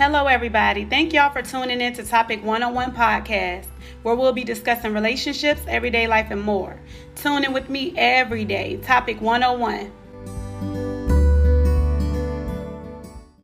Hello, everybody. Thank y'all for tuning in to Topic 101 Podcast, where we'll be discussing relationships, everyday life, and more. Tune in with me every day. Topic 101.